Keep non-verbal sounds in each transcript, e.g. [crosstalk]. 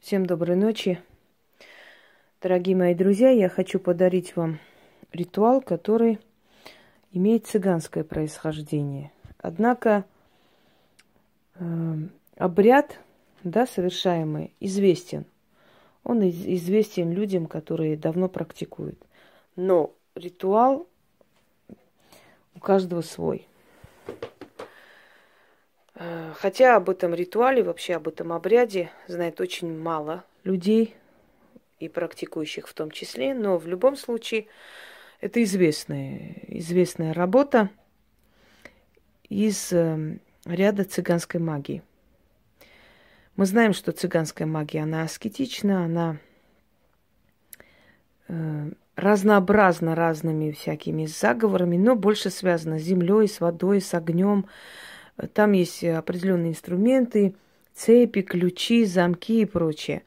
Всем доброй ночи. Дорогие мои друзья, я хочу подарить вам ритуал, который имеет цыганское происхождение. Однако э, обряд, да, совершаемый, известен. Он из- известен людям, которые давно практикуют. Но ритуал у каждого свой. Э, Хотя об этом ритуале, вообще об этом обряде знает очень мало людей и практикующих в том числе, но в любом случае это известная, известная работа из э, ряда цыганской магии. Мы знаем, что цыганская магия, она аскетична, она э, разнообразна разными всякими заговорами, но больше связана с землей, с водой, с огнем, там есть определенные инструменты, цепи, ключи, замки и прочее.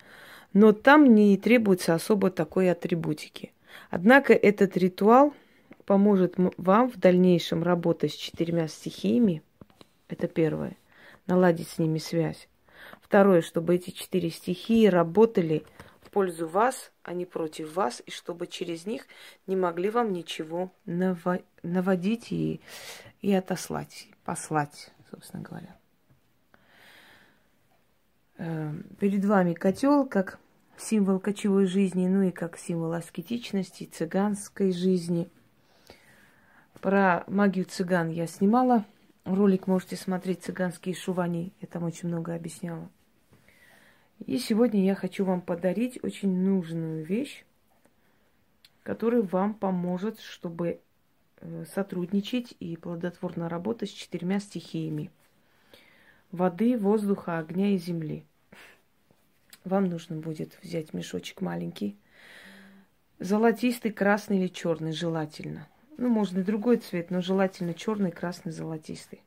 Но там не требуется особо такой атрибутики. Однако этот ритуал поможет вам в дальнейшем работать с четырьмя стихиями. Это первое. Наладить с ними связь. Второе, чтобы эти четыре стихии работали в пользу вас, а не против вас, и чтобы через них не могли вам ничего наводить и, и отослать, послать собственно говоря. Перед вами котел как символ кочевой жизни, ну и как символ аскетичности, цыганской жизни. Про магию цыган я снимала. Ролик можете смотреть «Цыганские шувани». Я там очень много объясняла. И сегодня я хочу вам подарить очень нужную вещь, которая вам поможет, чтобы сотрудничать и плодотворно работать с четырьмя стихиями. Воды, воздуха, огня и земли. Вам нужно будет взять мешочек маленький. Золотистый, красный или черный желательно. Ну, можно и другой цвет, но желательно черный, красный, золотистый.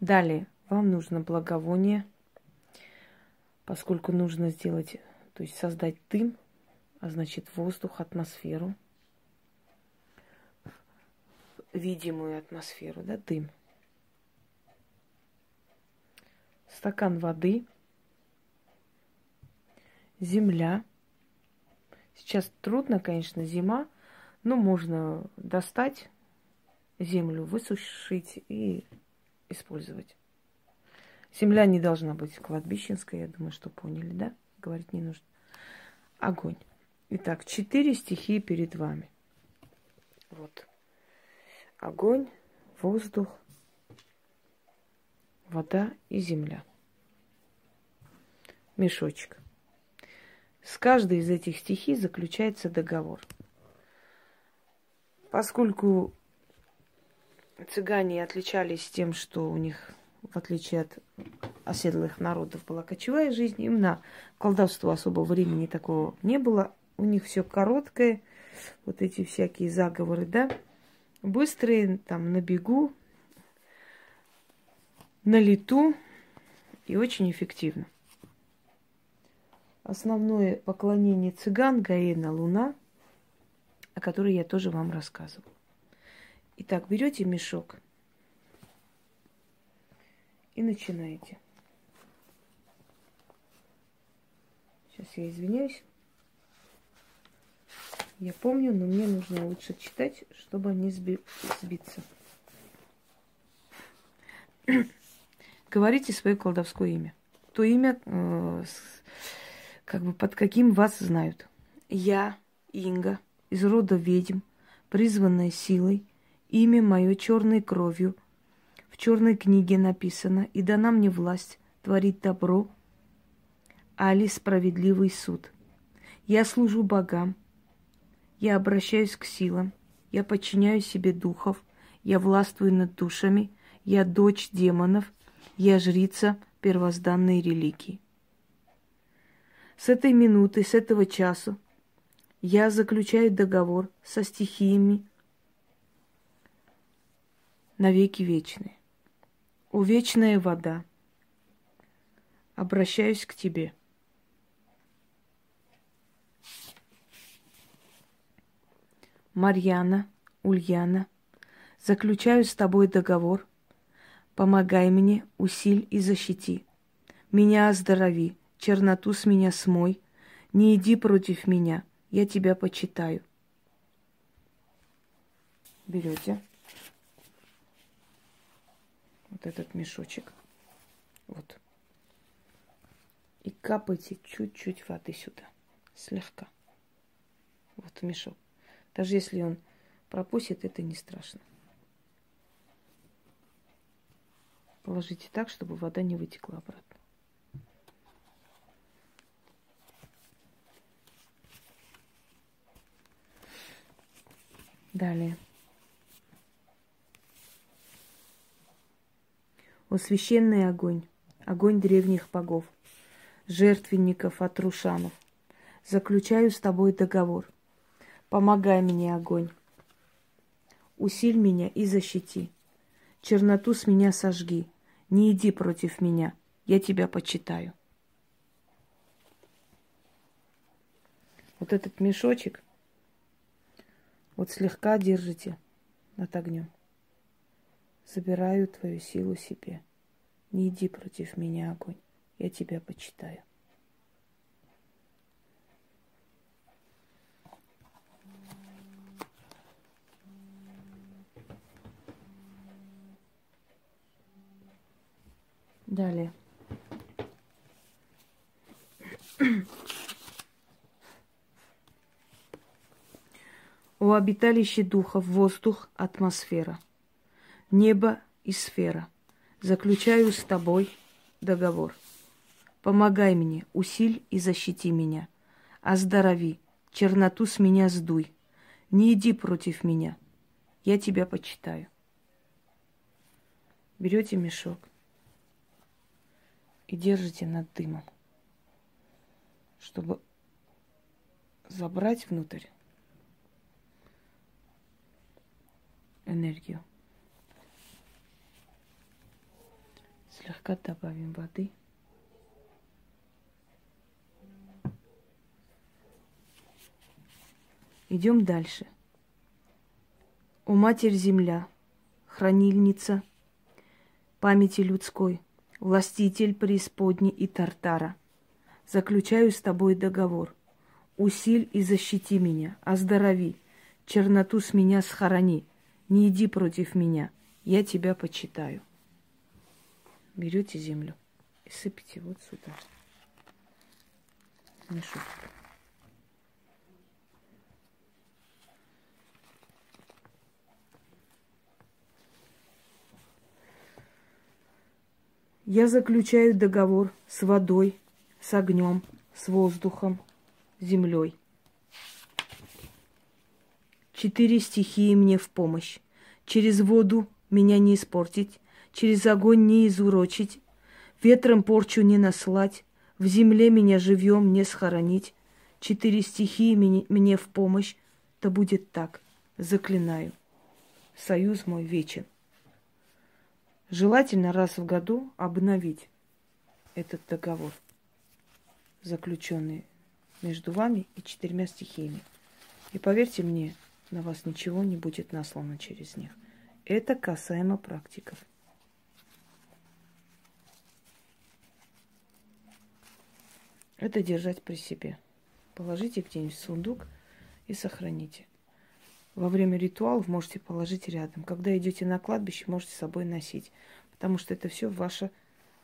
Далее вам нужно благовоние, поскольку нужно сделать, то есть создать дым, а значит воздух, атмосферу – видимую атмосферу, да, дым. Стакан воды, земля. Сейчас трудно, конечно, зима, но можно достать землю, высушить и использовать. Земля не должна быть кладбищенская, я думаю, что поняли, да? Говорить не нужно. Огонь. Итак, четыре стихии перед вами. Вот огонь, воздух, вода и земля. Мешочек. С каждой из этих стихий заключается договор. Поскольку цыгане отличались тем, что у них, в отличие от оседлых народов, была кочевая жизнь, им на колдовство особо времени такого не было. У них все короткое, вот эти всякие заговоры, да, быстрые, там, на бегу, на лету и очень эффективно. Основное поклонение цыган Гаена Луна, о которой я тоже вам рассказывала. Итак, берете мешок и начинаете. Сейчас я извиняюсь. Я помню, но мне нужно лучше читать, чтобы не сби- сбиться. [clears throat] Говорите свое колдовское имя. То имя, э, с, как бы под каким вас знают. Я, Инга, из рода ведьм, призванная силой, имя мое черной кровью. В черной книге написано, и дана мне власть творить добро, али справедливый суд. Я служу богам, я обращаюсь к силам, я подчиняю себе духов, я властвую над душами, я дочь демонов, я жрица первозданной религии. С этой минуты, с этого часа я заключаю договор со стихиями навеки вечные. О вечная вода, обращаюсь к тебе – Марьяна, Ульяна, заключаю с тобой договор. Помогай мне, усиль и защити. Меня оздорови, черноту с меня смой. Не иди против меня, я тебя почитаю. Берете вот этот мешочек. Вот. И капайте чуть-чуть воды сюда. Слегка. Вот мешок. Даже если он пропустит, это не страшно. Положите так, чтобы вода не вытекла обратно. Далее. О священный огонь, огонь древних богов, жертвенников от рушанов, заключаю с тобой договор. Помогай мне, огонь. Усиль меня и защити. Черноту с меня сожги. Не иди против меня. Я тебя почитаю. Вот этот мешочек вот слегка держите над огнем. Забираю твою силу себе. Не иди против меня, огонь. Я тебя почитаю. Далее. [clears throat] О обиталище духов, воздух, атмосфера, небо и сфера. Заключаю с тобой договор. Помогай мне, усиль и защити меня. Оздорови, черноту с меня сдуй. Не иди против меня. Я тебя почитаю. Берете мешок и держите над дымом, чтобы забрать внутрь энергию. Слегка добавим воды. Идем дальше. О Матерь Земля, хранильница памяти людской, властитель преисподней и Тартара, заключаю с тобой договор. Усиль и защити меня, оздорови, черноту с меня схорони – не иди против меня, я тебя почитаю. Берете землю и сыпите вот сюда. Мешок. Я заключаю договор с водой, с огнем, с воздухом, землей. Четыре стихии мне в помощь. Через воду меня не испортить, через огонь не изурочить, ветром порчу не наслать, в земле меня живьем не схоронить. Четыре стихии мне в помощь, да будет так, заклинаю. Союз мой вечен. Желательно раз в году обновить этот договор, заключенный между вами и четырьмя стихиями. И поверьте мне, на вас ничего не будет наслано через них. Это касаемо практиков. Это держать при себе. Положите где-нибудь в сундук и сохраните. Во время ритуалов можете положить рядом. Когда идете на кладбище, можете с собой носить. Потому что это все ваша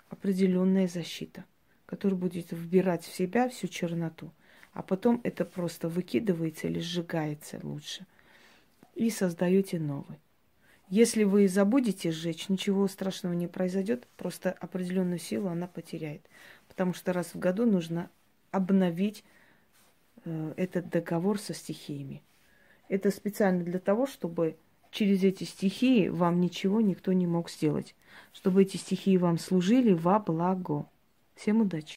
определенная защита, которая будет вбирать в себя всю черноту. А потом это просто выкидывается или сжигается лучше и создаете новый. Если вы забудете сжечь, ничего страшного не произойдет, просто определенную силу она потеряет. Потому что раз в году нужно обновить э, этот договор со стихиями. Это специально для того, чтобы через эти стихии вам ничего никто не мог сделать. Чтобы эти стихии вам служили во благо. Всем удачи!